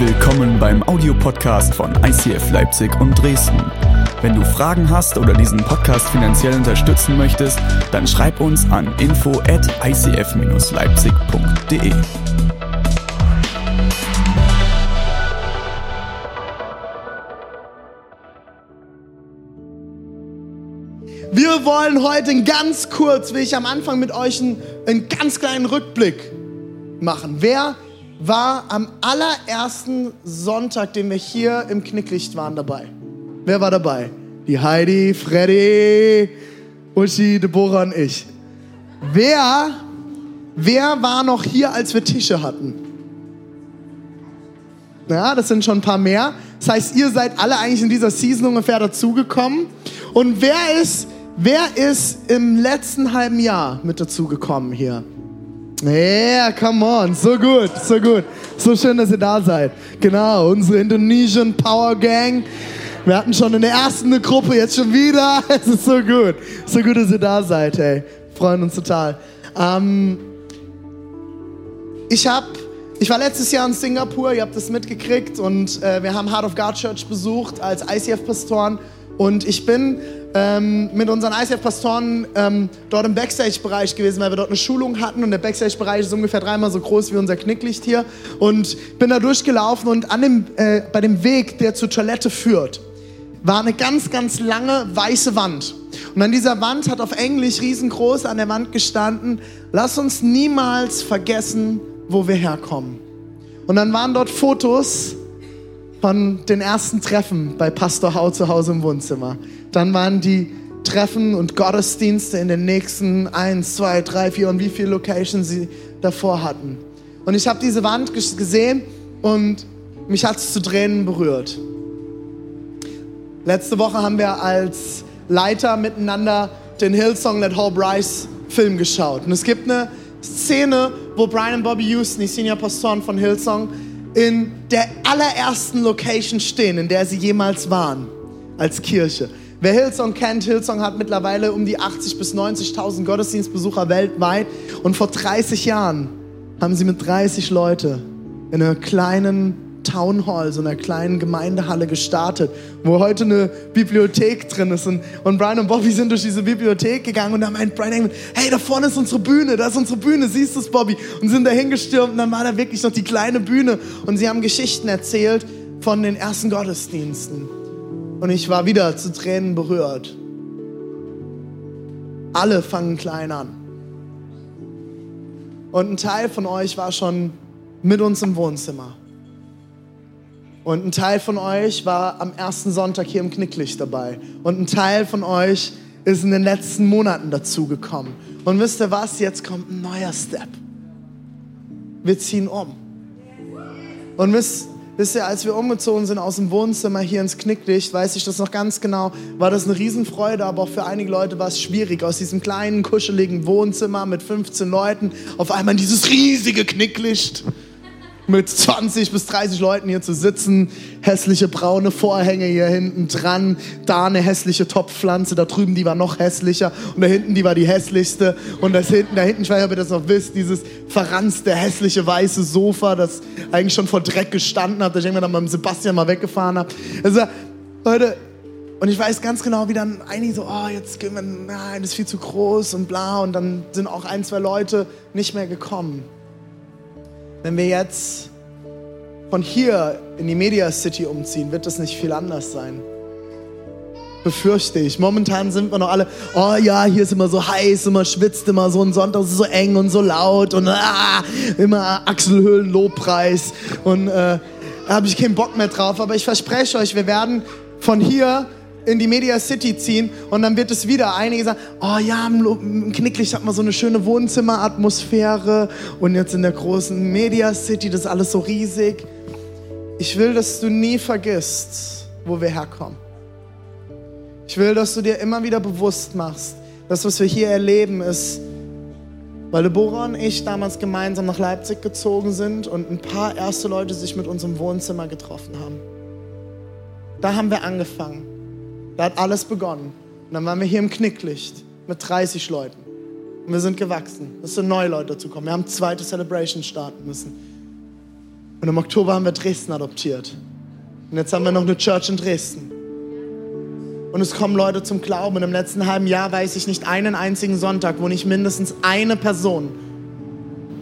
Willkommen beim Audiopodcast von ICF Leipzig und Dresden. Wenn du Fragen hast oder diesen Podcast finanziell unterstützen möchtest, dann schreib uns an info at icf-leipzig.de. Wir wollen heute ganz kurz, wie ich am Anfang mit euch einen, einen ganz kleinen Rückblick machen. Wer war am allerersten Sonntag, den wir hier im Knicklicht waren, dabei? Wer war dabei? Die Heidi, Freddy, Uschi, Deborah und ich. Wer, wer war noch hier, als wir Tische hatten? Ja, das sind schon ein paar mehr. Das heißt, ihr seid alle eigentlich in dieser Season ungefähr dazugekommen. Und wer ist, wer ist im letzten halben Jahr mit dazugekommen hier? Yeah, come on, so gut, so gut. So schön, dass ihr da seid. Genau, unsere Indonesian Power Gang. Wir hatten schon in der ersten eine Gruppe, jetzt schon wieder. Es ist so gut. So gut, dass ihr da seid, hey. Freuen uns total. Ähm, ich habe, ich war letztes Jahr in Singapur, ihr habt das mitgekriegt und äh, wir haben Heart of God Church besucht als ICF-Pastoren und ich bin ähm, mit unseren ICF-Pastoren ähm, dort im Backstage-Bereich gewesen, weil wir dort eine Schulung hatten und der Backstage-Bereich ist ungefähr dreimal so groß wie unser Knicklicht hier und bin da durchgelaufen und an dem, äh, bei dem Weg, der zur Toilette führt, war eine ganz, ganz lange weiße Wand. Und an dieser Wand hat auf Englisch riesengroß an der Wand gestanden, lass uns niemals vergessen, wo wir herkommen. Und dann waren dort Fotos von den ersten Treffen bei Pastor Hau zu Hause im Wohnzimmer. Dann waren die Treffen und Gottesdienste in den nächsten eins, zwei, drei, vier und wie viele Locations sie davor hatten. Und ich habe diese Wand gesehen und mich hat es zu Tränen berührt. Letzte Woche haben wir als Leiter miteinander den Hillsong Let Hope Rise Film geschaut. Und es gibt eine Szene, wo Brian und Bobby Houston, die Senior Pastoren von Hillsong, in der allerersten Location stehen, in der sie jemals waren, als Kirche. Wer Hillsong kennt, Hillsong hat mittlerweile um die 80.000 bis 90.000 Gottesdienstbesucher weltweit. Und vor 30 Jahren haben sie mit 30 Leute in einer kleinen Town Hall, so einer kleinen Gemeindehalle gestartet, wo heute eine Bibliothek drin ist. Und, und Brian und Bobby sind durch diese Bibliothek gegangen und da meint Brian, hey, da vorne ist unsere Bühne, da ist unsere Bühne, siehst du es, Bobby? Und sind da hingestürmt und dann war da wirklich noch die kleine Bühne und sie haben Geschichten erzählt von den ersten Gottesdiensten. Und ich war wieder zu Tränen berührt. Alle fangen klein an. Und ein Teil von euch war schon mit uns im Wohnzimmer. Und ein Teil von euch war am ersten Sonntag hier im Knicklicht dabei. Und ein Teil von euch ist in den letzten Monaten dazugekommen. Und wisst ihr was? Jetzt kommt ein neuer Step. Wir ziehen um. Und wisst, wisst ihr, als wir umgezogen sind aus dem Wohnzimmer hier ins Knicklicht, weiß ich das noch ganz genau, war das eine Riesenfreude, aber auch für einige Leute war es schwierig, aus diesem kleinen, kuscheligen Wohnzimmer mit 15 Leuten auf einmal in dieses riesige Knicklicht mit 20 bis 30 Leuten hier zu sitzen, hässliche braune Vorhänge hier hinten dran, da eine hässliche Topfpflanze, da drüben die war noch hässlicher und da hinten die war die hässlichste und das hinten, da hinten, ich weiß nicht, ob ihr das noch wisst, dieses verranzte, hässliche weiße Sofa, das eigentlich schon vor Dreck gestanden hat, das ich irgendwann dann mit Sebastian mal weggefahren habe. Also, Leute, und ich weiß ganz genau, wie dann einige so, oh, jetzt gehen wir, nein, das ist viel zu groß und bla. Und dann sind auch ein, zwei Leute nicht mehr gekommen. Wenn wir jetzt von hier in die Media City umziehen, wird das nicht viel anders sein. Befürchte ich. Momentan sind wir noch alle, oh ja, hier ist immer so heiß, immer schwitzt, immer so ein Sonntag ist so eng und so laut und ah, immer Achselhöhlen, Lobpreis und äh, da habe ich keinen Bock mehr drauf. Aber ich verspreche euch, wir werden von hier in die Media City ziehen und dann wird es wieder einige sagen, oh ja, im Knicklicht hat man so eine schöne Wohnzimmeratmosphäre und jetzt in der großen Media City, das ist alles so riesig. Ich will, dass du nie vergisst, wo wir herkommen. Ich will, dass du dir immer wieder bewusst machst, das, was wir hier erleben, ist, weil Deborah und ich damals gemeinsam nach Leipzig gezogen sind und ein paar erste Leute sich mit uns im Wohnzimmer getroffen haben. Da haben wir angefangen. Da hat alles begonnen. Und dann waren wir hier im Knicklicht mit 30 Leuten. Und wir sind gewachsen. Es sind neue Leute dazu gekommen. Wir haben zweite Celebration starten müssen. Und im Oktober haben wir Dresden adoptiert. Und jetzt haben wir noch eine Church in Dresden. Und es kommen Leute zum Glauben. Und im letzten halben Jahr weiß ich nicht einen einzigen Sonntag, wo nicht mindestens eine Person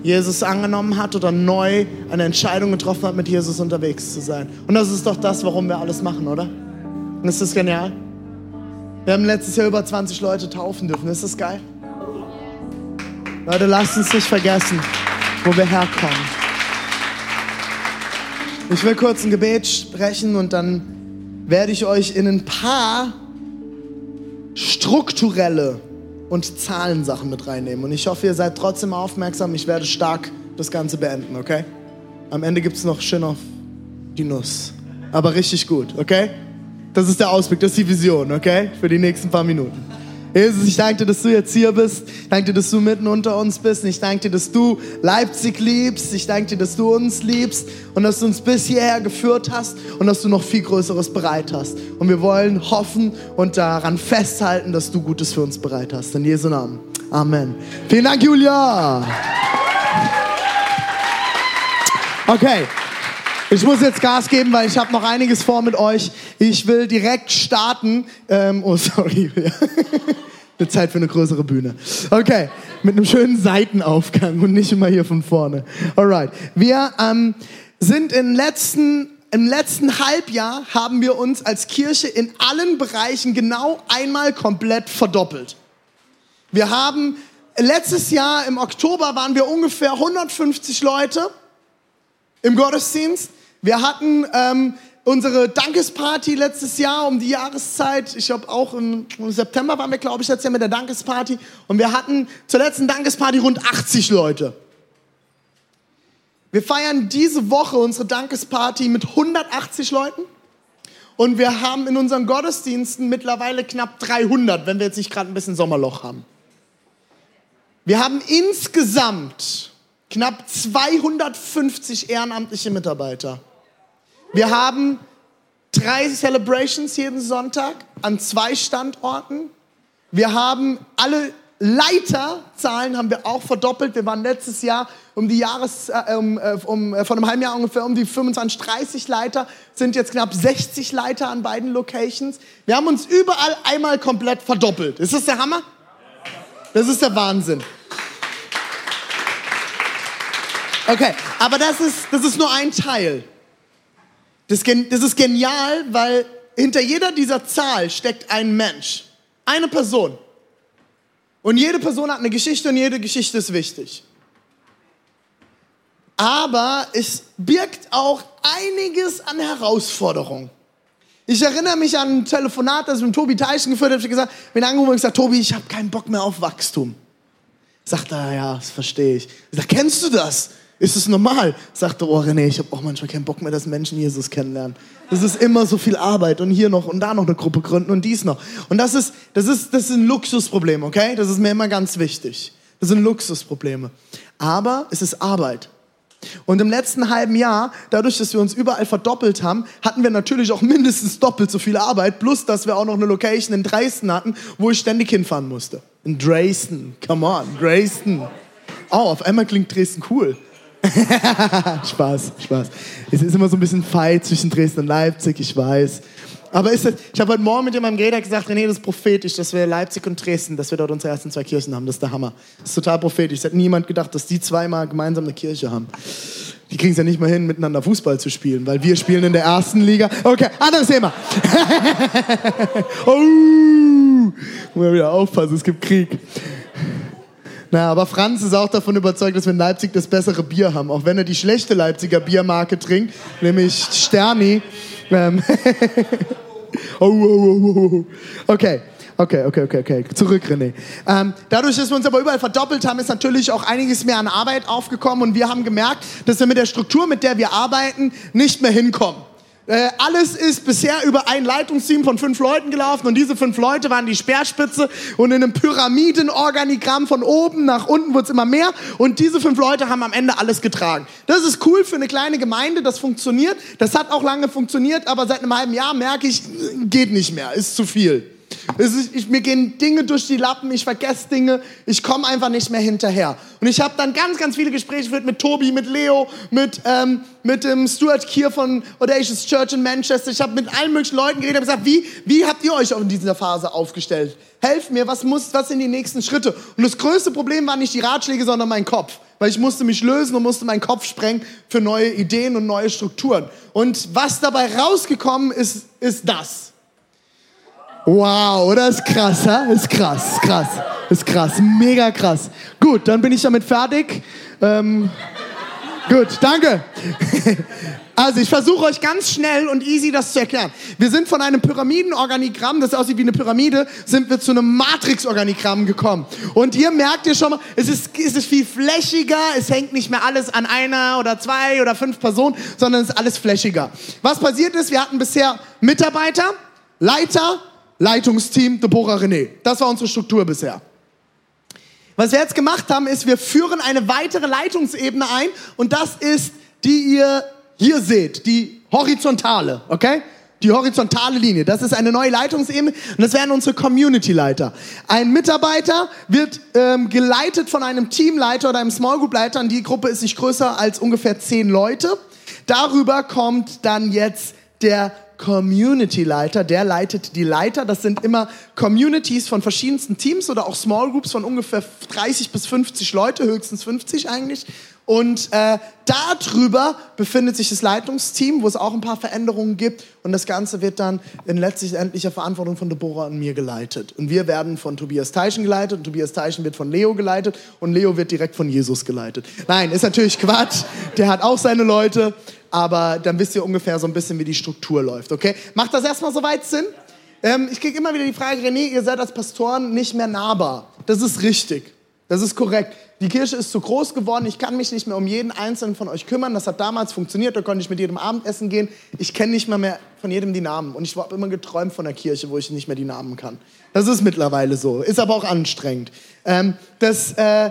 Jesus angenommen hat oder neu eine Entscheidung getroffen hat, mit Jesus unterwegs zu sein. Und das ist doch das, warum wir alles machen, oder? Und ist das genial? Wir haben letztes Jahr über 20 Leute taufen dürfen. Ist das geil? Leute, lasst uns nicht vergessen, wo wir herkommen. Ich will kurz ein Gebet sprechen und dann werde ich euch in ein paar strukturelle und Zahlensachen mit reinnehmen. Und ich hoffe, ihr seid trotzdem aufmerksam. Ich werde stark das Ganze beenden, okay? Am Ende gibt es noch schön auf die Nuss. Aber richtig gut, okay? Das ist der Ausblick, das ist die Vision, okay? Für die nächsten paar Minuten. Jesus, ich danke dir, dass du jetzt hier bist. Ich danke dir, dass du mitten unter uns bist. Ich danke dir, dass du Leipzig liebst. Ich danke dir, dass du uns liebst und dass du uns bis hierher geführt hast und dass du noch viel Größeres bereit hast. Und wir wollen hoffen und daran festhalten, dass du Gutes für uns bereit hast. In Jesu Namen. Amen. Vielen Dank, Julia. Okay. Ich muss jetzt Gas geben, weil ich habe noch einiges vor mit euch. Ich will direkt starten. Ähm, oh, sorry. eine Zeit für eine größere Bühne. Okay, mit einem schönen Seitenaufgang und nicht immer hier von vorne. Alright. Wir ähm, sind im letzten im letzten Halbjahr haben wir uns als Kirche in allen Bereichen genau einmal komplett verdoppelt. Wir haben letztes Jahr im Oktober waren wir ungefähr 150 Leute im Gottesdienst. Wir hatten ähm, unsere Dankesparty letztes Jahr um die Jahreszeit. Ich glaube auch im, September waren wir, glaube ich, letztes Jahr mit der Dankesparty. Und wir hatten zur letzten Dankesparty rund 80 Leute. Wir feiern diese Woche unsere Dankesparty mit 180 Leuten. Und wir haben in unseren Gottesdiensten mittlerweile knapp 300, wenn wir jetzt nicht gerade ein bisschen Sommerloch haben. Wir haben insgesamt knapp 250 ehrenamtliche Mitarbeiter. Wir haben drei Celebrations jeden Sonntag an zwei Standorten. Wir haben alle Leiterzahlen haben wir auch verdoppelt. Wir waren letztes Jahr um die Jahres, äh, um, äh, um, äh, von einem halben Jahr ungefähr um die 25, 30 Leiter, sind jetzt knapp 60 Leiter an beiden Locations. Wir haben uns überall einmal komplett verdoppelt. Ist das der Hammer? Das ist der Wahnsinn. Okay, aber das ist, das ist nur ein Teil. Das, das ist genial, weil hinter jeder dieser Zahl steckt ein Mensch, eine Person. Und jede Person hat eine Geschichte und jede Geschichte ist wichtig. Aber es birgt auch einiges an Herausforderungen. Ich erinnere mich an ein Telefonat, das ich mit Tobi Teichen geführt habe. Ich habe gesagt, bin angerufen und gesagt, Tobi, ich habe keinen Bock mehr auf Wachstum. Sagt er, ja, das verstehe ich. Ich sage, kennst du das? Ist es normal? Sagte, oh René, ich habe auch manchmal keinen Bock mehr, dass Menschen Jesus kennenlernen. Das ist immer so viel Arbeit und hier noch und da noch eine Gruppe gründen und dies noch. Und das ist, das ist, das ist ein Luxusproblem, okay? Das ist mir immer ganz wichtig. Das sind Luxusprobleme. Aber es ist Arbeit. Und im letzten halben Jahr, dadurch, dass wir uns überall verdoppelt haben, hatten wir natürlich auch mindestens doppelt so viel Arbeit, plus dass wir auch noch eine Location in Dresden hatten, wo ich ständig hinfahren musste. In Dresden, come on, Dresden. Oh, auf einmal klingt Dresden cool. Spaß, Spaß. Es ist immer so ein bisschen Fight zwischen Dresden und Leipzig, ich weiß. Aber ist das, ich habe heute Morgen mit jemandem geredet gesagt, René, das ist prophetisch, dass wir Leipzig und Dresden, dass wir dort unsere ersten zwei Kirchen haben. Das ist der Hammer. Das ist total prophetisch. Es hat niemand gedacht, dass die zweimal gemeinsam eine Kirche haben. Die kriegen es ja nicht mal hin, miteinander Fußball zu spielen, weil wir spielen in der ersten Liga. Okay, anderes Thema. oh, muss man wieder aufpassen, es gibt Krieg. Na, aber Franz ist auch davon überzeugt, dass wir in Leipzig das bessere Bier haben, auch wenn er die schlechte Leipziger Biermarke trinkt, nämlich Sterni. Ähm oh, oh, oh, Okay. Okay, okay, okay, okay. Zurück, René. Ähm, dadurch, dass wir uns aber überall verdoppelt haben, ist natürlich auch einiges mehr an Arbeit aufgekommen und wir haben gemerkt, dass wir mit der Struktur, mit der wir arbeiten, nicht mehr hinkommen. Äh, alles ist bisher über ein Leitungsteam von fünf Leuten gelaufen und diese fünf Leute waren die Speerspitze und in einem Pyramidenorganigramm von oben nach unten wurde es immer mehr und diese fünf Leute haben am Ende alles getragen. Das ist cool für eine kleine Gemeinde, das funktioniert, das hat auch lange funktioniert, aber seit einem halben Jahr merke ich, geht nicht mehr, ist zu viel. Ist, ich, mir gehen Dinge durch die Lappen, ich vergesse Dinge, ich komme einfach nicht mehr hinterher. Und ich habe dann ganz, ganz viele Gespräche geführt mit Tobi, mit Leo, mit, ähm, mit dem Stuart Kier von Audacious Church in Manchester. Ich habe mit allen möglichen Leuten geredet und gesagt, wie, wie habt ihr euch in dieser Phase aufgestellt? Helft mir, was, muss, was sind die nächsten Schritte? Und das größte Problem war nicht die Ratschläge, sondern mein Kopf weil ich musste mich lösen und musste meinen Kopf sprengen für neue Ideen und neue Strukturen. Und was dabei rausgekommen ist, ist das. Wow, oder? Ist krass, ha? Ist krass, ist krass, ist krass, mega krass. Gut, dann bin ich damit fertig. Ähm, gut, danke. Also ich versuche euch ganz schnell und easy das zu erklären. Wir sind von einem Pyramidenorganigramm, das aussieht wie eine Pyramide, sind wir zu einem Matrixorganigramm gekommen. Und hier merkt ihr schon mal, es ist, es ist viel flächiger, es hängt nicht mehr alles an einer oder zwei oder fünf Personen, sondern es ist alles flächiger. Was passiert ist, wir hatten bisher Mitarbeiter, Leiter, Leitungsteam, Deborah René. Das war unsere Struktur bisher. Was wir jetzt gemacht haben, ist, wir führen eine weitere Leitungsebene ein und das ist, die ihr hier seht, die horizontale, okay? Die horizontale Linie, das ist eine neue Leitungsebene und das wären unsere Community-Leiter. Ein Mitarbeiter wird ähm, geleitet von einem Teamleiter oder einem Small Group-Leiter und die Gruppe ist nicht größer als ungefähr zehn Leute. Darüber kommt dann jetzt der Community-Leiter, der leitet die Leiter. Das sind immer Communities von verschiedensten Teams oder auch Small Groups von ungefähr 30 bis 50 Leute, höchstens 50 eigentlich. Und äh, darüber befindet sich das Leitungsteam, wo es auch ein paar Veränderungen gibt. Und das Ganze wird dann in letztendlicher Verantwortung von Deborah und mir geleitet. Und wir werden von Tobias Teichen geleitet und Tobias Teichen wird von Leo geleitet und Leo wird direkt von Jesus geleitet. Nein, ist natürlich Quatsch. Der hat auch seine Leute, aber dann wisst ihr ungefähr so ein bisschen, wie die Struktur läuft. Okay? Macht das erstmal soweit Sinn? Ähm, ich kriege immer wieder die Frage, René, ihr seid als Pastoren nicht mehr nahbar. Das ist richtig. Das ist korrekt. Die Kirche ist zu groß geworden. Ich kann mich nicht mehr um jeden einzelnen von euch kümmern. Das hat damals funktioniert. Da konnte ich mit jedem Abendessen gehen. Ich kenne nicht mehr, mehr von jedem die Namen. Und ich habe immer geträumt von der Kirche, wo ich nicht mehr die Namen kann. Das ist mittlerweile so. Ist aber auch anstrengend. Ähm, das, äh,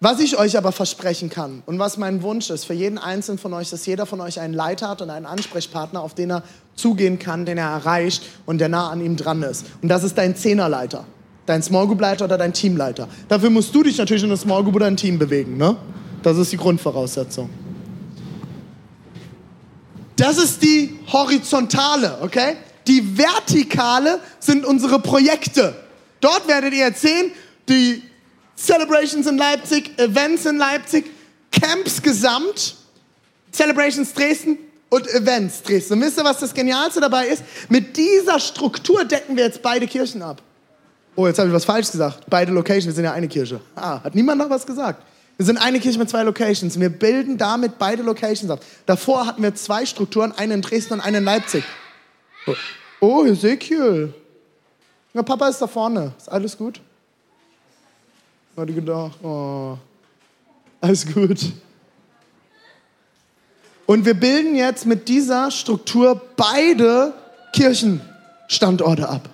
was ich euch aber versprechen kann und was mein Wunsch ist für jeden Einzelnen von euch, dass jeder von euch einen Leiter hat und einen Ansprechpartner, auf den er zugehen kann, den er erreicht und der nah an ihm dran ist. Und das ist dein Zehnerleiter dein Small Group Leiter oder dein Teamleiter. Dafür musst du dich natürlich in eine Small Group oder ein Team bewegen. Ne? Das ist die Grundvoraussetzung. Das ist die horizontale, okay? Die vertikale sind unsere Projekte. Dort werdet ihr jetzt sehen, die Celebrations in Leipzig, Events in Leipzig, Camps gesamt, Celebrations Dresden und Events Dresden. Und wisst ihr, was das Genialste dabei ist? Mit dieser Struktur decken wir jetzt beide Kirchen ab. Oh, jetzt habe ich was falsch gesagt. Beide Locations, wir sind ja eine Kirche. Ah, hat niemand noch was gesagt? Wir sind eine Kirche mit zwei Locations. Wir bilden damit beide Locations ab. Davor hatten wir zwei Strukturen, eine in Dresden und eine in Leipzig. Oh, oh Ezekiel. Na, Papa ist da vorne. Ist alles gut? Hatte gedacht, oh, alles gut. Und wir bilden jetzt mit dieser Struktur beide Kirchenstandorte ab.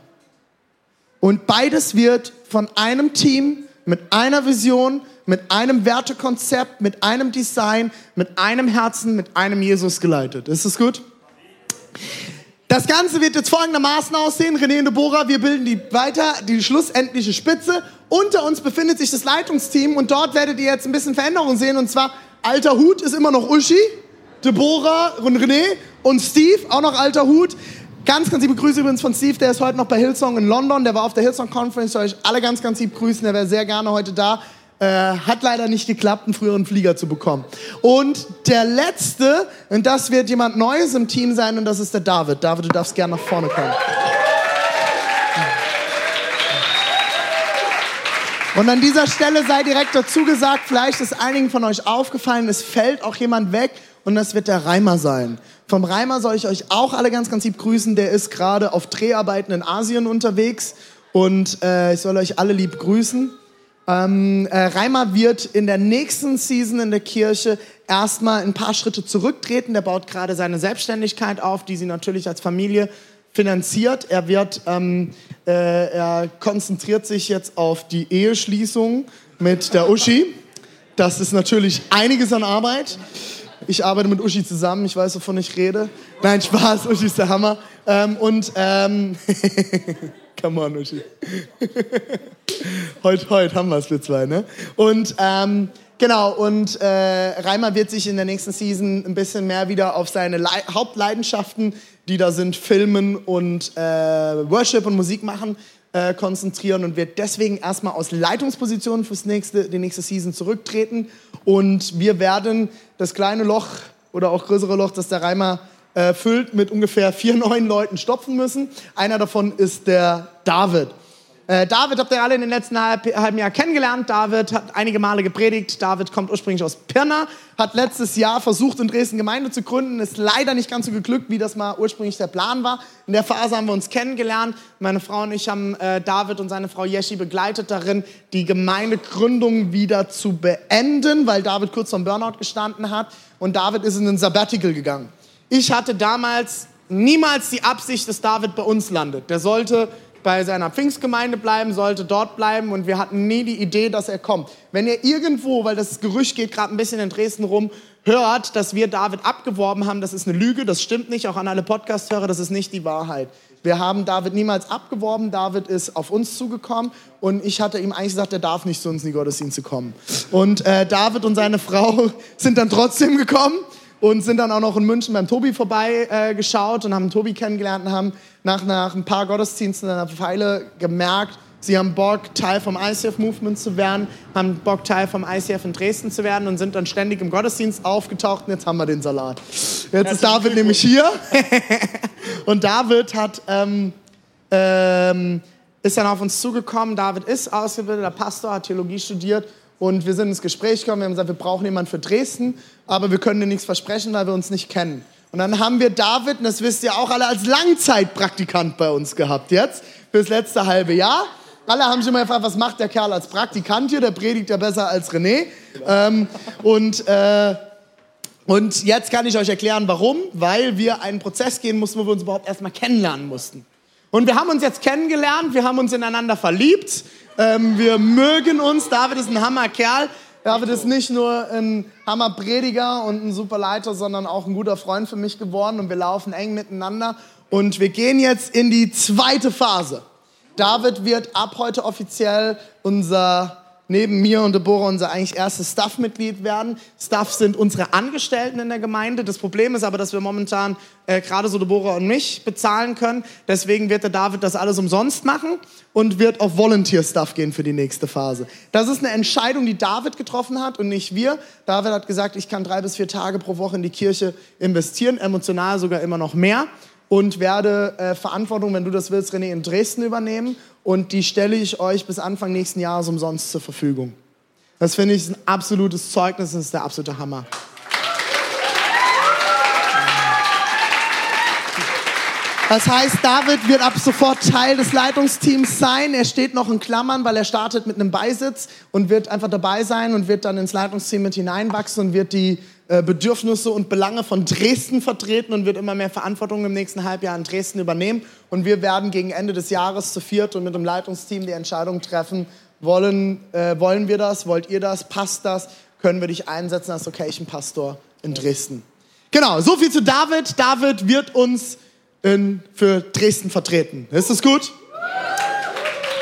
Und beides wird von einem Team mit einer Vision, mit einem Wertekonzept, mit einem Design, mit einem Herzen, mit einem Jesus geleitet. Ist das gut? Das Ganze wird jetzt folgendermaßen aussehen. René und Deborah, wir bilden die weiter, die schlussendliche Spitze. Unter uns befindet sich das Leitungsteam und dort werdet ihr jetzt ein bisschen Veränderung sehen. Und zwar, alter Hut ist immer noch Uschi, Deborah und René und Steve, auch noch alter Hut. Ganz, ganz liebe Grüße übrigens von Steve, der ist heute noch bei Hillsong in London. Der war auf der Hillsong Conference. Ich euch alle ganz, ganz lieb grüßen. Der wäre sehr gerne heute da. Äh, hat leider nicht geklappt, einen früheren Flieger zu bekommen. Und der letzte, und das wird jemand Neues im Team sein, und das ist der David. David, du darfst gerne nach vorne kommen. Und an dieser Stelle sei direkt dazu gesagt, vielleicht ist einigen von euch aufgefallen, es fällt auch jemand weg und das wird der Reimer sein. Vom Reimer soll ich euch auch alle ganz, ganz lieb grüßen. Der ist gerade auf Dreharbeiten in Asien unterwegs und äh, ich soll euch alle lieb grüßen. Ähm, äh, Reimer wird in der nächsten Season in der Kirche erstmal ein paar Schritte zurücktreten. Der baut gerade seine Selbstständigkeit auf, die sie natürlich als Familie finanziert. Er wird, ähm, äh, er konzentriert sich jetzt auf die Eheschließung mit der Uschi. Das ist natürlich einiges an Arbeit. Ich arbeite mit Uschi zusammen, ich weiß, wovon ich rede. Nein, Spaß, Uschi ist der Hammer. Ähm, und, ähm, come on, Uschi. heute, heute haben wir es, wir zwei, ne? Und, ähm, Genau, und äh, Reimer wird sich in der nächsten Season ein bisschen mehr wieder auf seine Le Hauptleidenschaften, die da sind, Filmen und äh, Worship und Musik machen, äh, konzentrieren und wird deswegen erstmal aus Leitungspositionen fürs nächste, die nächste Season zurücktreten. Und wir werden das kleine Loch oder auch größere Loch, das der Reimer äh, füllt, mit ungefähr vier neuen Leuten stopfen müssen. Einer davon ist der David. Äh, David habt ihr alle in den letzten halb, halben Jahr kennengelernt. David hat einige Male gepredigt. David kommt ursprünglich aus Pirna, hat letztes Jahr versucht, in Dresden Gemeinde zu gründen. Ist leider nicht ganz so geglückt, wie das mal ursprünglich der Plan war. In der Phase haben wir uns kennengelernt. Meine Frau und ich haben äh, David und seine Frau Yeshi begleitet darin, die Gemeindegründung wieder zu beenden, weil David kurz vom Burnout gestanden hat. Und David ist in ein Sabbatical gegangen. Ich hatte damals niemals die Absicht, dass David bei uns landet. Der sollte bei seiner Pfingstgemeinde bleiben, sollte dort bleiben und wir hatten nie die Idee, dass er kommt. Wenn ihr irgendwo, weil das Gerücht geht gerade ein bisschen in Dresden rum, hört, dass wir David abgeworben haben, das ist eine Lüge, das stimmt nicht, auch an alle Podcast-Hörer, das ist nicht die Wahrheit. Wir haben David niemals abgeworben, David ist auf uns zugekommen und ich hatte ihm eigentlich gesagt, er darf nicht zu uns in die Gottesdienste kommen. Und äh, David und seine Frau sind dann trotzdem gekommen und sind dann auch noch in München beim Tobi vorbeigeschaut äh, und haben Tobi kennengelernt und haben nach, nach ein paar Gottesdiensten einer Pfeile gemerkt, sie haben Bock, Teil vom ICF-Movement zu werden, haben Bock, Teil vom ICF in Dresden zu werden und sind dann ständig im Gottesdienst aufgetaucht und jetzt haben wir den Salat. Jetzt ist David nämlich hier und David hat... Ähm, ähm, ist dann auf uns zugekommen. David ist ausgebildeter Pastor, hat Theologie studiert und wir sind ins Gespräch gekommen. Wir haben gesagt, wir brauchen jemanden für Dresden, aber wir können dir nichts versprechen, weil wir uns nicht kennen. Und dann haben wir David, und das wisst ihr auch alle, als Langzeitpraktikant bei uns gehabt jetzt, fürs letzte halbe Jahr. Alle haben schon mal gefragt, was macht der Kerl als Praktikant hier? Der predigt ja besser als René. Ähm, und, äh, und jetzt kann ich euch erklären, warum. Weil wir einen Prozess gehen mussten, wo wir uns überhaupt erstmal kennenlernen mussten. Und wir haben uns jetzt kennengelernt, wir haben uns ineinander verliebt, ähm, wir mögen uns. David ist ein Hammerkerl. David ist nicht nur ein Hammerprediger und ein super Leiter, sondern auch ein guter Freund für mich geworden und wir laufen eng miteinander. Und wir gehen jetzt in die zweite Phase. David wird ab heute offiziell unser neben mir und Deborah unser eigentlich erstes Staff-Mitglied werden. Staff sind unsere Angestellten in der Gemeinde. Das Problem ist aber, dass wir momentan äh, gerade so Deborah und mich bezahlen können. Deswegen wird der David das alles umsonst machen und wird auf Volunteer-Stuff gehen für die nächste Phase. Das ist eine Entscheidung, die David getroffen hat und nicht wir. David hat gesagt, ich kann drei bis vier Tage pro Woche in die Kirche investieren, emotional sogar immer noch mehr und werde äh, Verantwortung, wenn du das willst, René, in Dresden übernehmen und die stelle ich euch bis Anfang nächsten Jahres umsonst zur Verfügung. Das finde ich ein absolutes Zeugnis, das ist der absolute Hammer. Das heißt, David wird ab sofort Teil des Leitungsteams sein. Er steht noch in Klammern, weil er startet mit einem Beisitz und wird einfach dabei sein und wird dann ins Leitungsteam mit hineinwachsen und wird die Bedürfnisse und Belange von Dresden vertreten und wird immer mehr Verantwortung im nächsten Halbjahr in Dresden übernehmen. Und wir werden gegen Ende des Jahres zu viert und mit dem Leitungsteam die Entscheidung treffen, wollen, äh, wollen wir das, wollt ihr das, passt das, können wir dich einsetzen als Location Pastor in Dresden. Genau, so viel zu David. David wird uns in, für Dresden vertreten. Ist das gut?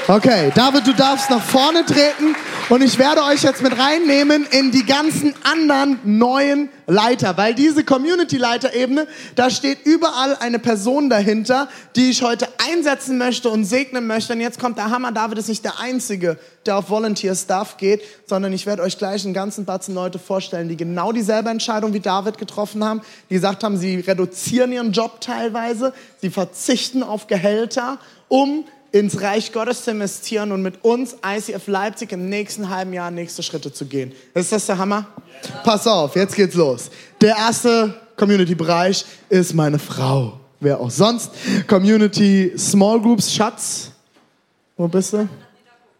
Okay, David, du darfst nach vorne treten und ich werde euch jetzt mit reinnehmen in die ganzen anderen neuen Leiter, weil diese Community-Leiter-Ebene, da steht überall eine Person dahinter, die ich heute einsetzen möchte und segnen möchte. Und jetzt kommt der Hammer, David ist nicht der Einzige, der auf Volunteer-Stuff geht, sondern ich werde euch gleich einen ganzen Batzen Leute vorstellen, die genau dieselbe Entscheidung wie David getroffen haben, die gesagt haben, sie reduzieren ihren Job teilweise, sie verzichten auf Gehälter, um ins Reich Gottes zu investieren und mit uns ICF Leipzig im nächsten halben Jahr nächste Schritte zu gehen. Ist das der Hammer? Ja. Pass auf, jetzt geht's los. Der erste Community-Bereich ist meine Frau. Wer auch sonst. Community Small Groups, Schatz. Wo bist du?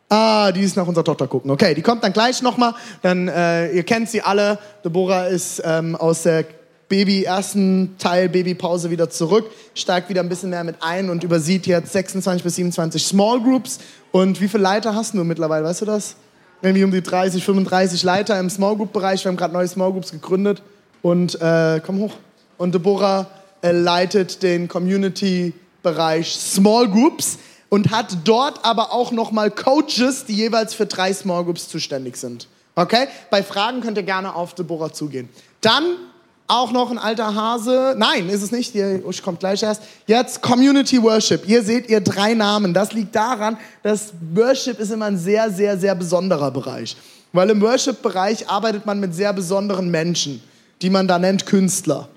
Ah, die ist nach unserer Tochter gucken. Okay, die kommt dann gleich nochmal. Dann, äh, ihr kennt sie alle. Deborah ist ähm, aus der Baby, ersten Teil Babypause wieder zurück, steigt wieder ein bisschen mehr mit ein und übersieht jetzt 26 bis 27 Small Groups. Und wie viele Leiter hast du mittlerweile, weißt du das? Irgendwie um die 30, 35 Leiter im Small Group Bereich. Wir haben gerade neue Small Groups gegründet. Und äh, komm hoch. Und Deborah äh, leitet den Community-Bereich Small Groups und hat dort aber auch nochmal Coaches, die jeweils für drei Small Groups zuständig sind. Okay? Bei Fragen könnt ihr gerne auf Deborah zugehen. Dann auch noch ein alter Hase. Nein, ist es nicht. Die Usch kommt gleich erst. Jetzt Community Worship. Ihr seht ihr drei Namen. Das liegt daran, dass Worship ist immer ein sehr, sehr, sehr besonderer Bereich. Weil im Worship-Bereich arbeitet man mit sehr besonderen Menschen, die man da nennt Künstler.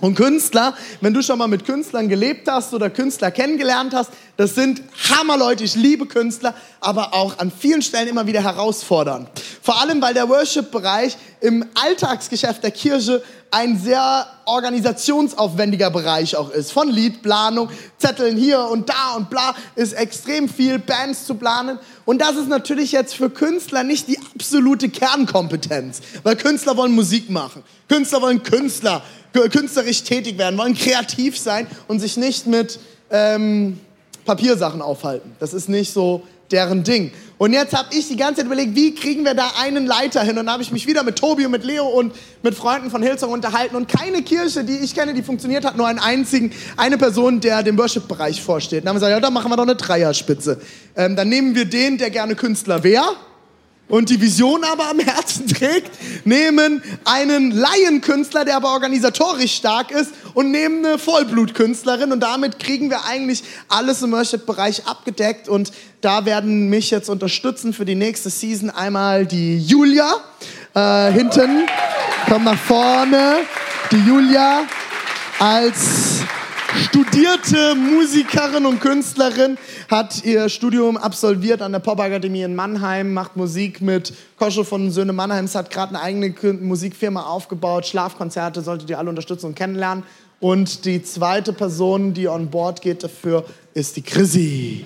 Und Künstler, wenn du schon mal mit Künstlern gelebt hast oder Künstler kennengelernt hast, das sind Hammerleute. Ich liebe Künstler, aber auch an vielen Stellen immer wieder herausfordern. Vor allem, weil der Worship-Bereich im Alltagsgeschäft der Kirche ein sehr organisationsaufwendiger Bereich auch ist. Von Liedplanung, Zetteln hier und da und bla, ist extrem viel Bands zu planen. Und das ist natürlich jetzt für Künstler nicht die absolute Kernkompetenz, weil Künstler wollen Musik machen. Künstler wollen Künstler künstlerisch tätig werden, wollen kreativ sein und sich nicht mit ähm, Papiersachen aufhalten. Das ist nicht so deren Ding. Und jetzt habe ich die ganze Zeit überlegt, wie kriegen wir da einen Leiter hin? Und habe ich mich wieder mit Tobi und mit Leo und mit Freunden von Hillsong unterhalten. Und keine Kirche, die ich kenne, die funktioniert hat, nur einen einzigen, eine Person, der dem Worship-Bereich vorsteht. Dann haben wir gesagt, ja, dann machen wir doch eine Dreierspitze. Ähm, dann nehmen wir den, der gerne Künstler wäre und die Vision aber am Herzen trägt, nehmen einen Laienkünstler, der aber organisatorisch stark ist und nehmen eine Vollblutkünstlerin und damit kriegen wir eigentlich alles im Worship-Bereich abgedeckt und da werden mich jetzt unterstützen für die nächste Season einmal die Julia äh, hinten, komm nach vorne, die Julia als studierte Musikerin und Künstlerin, hat ihr Studium absolviert an der Popakademie in Mannheim, macht Musik mit Kosche von Söhne Mannheims, hat gerade eine eigene Musikfirma aufgebaut, Schlafkonzerte, solltet ihr alle unterstützen und kennenlernen. Und die zweite Person, die on board geht dafür, ist die Chrissy.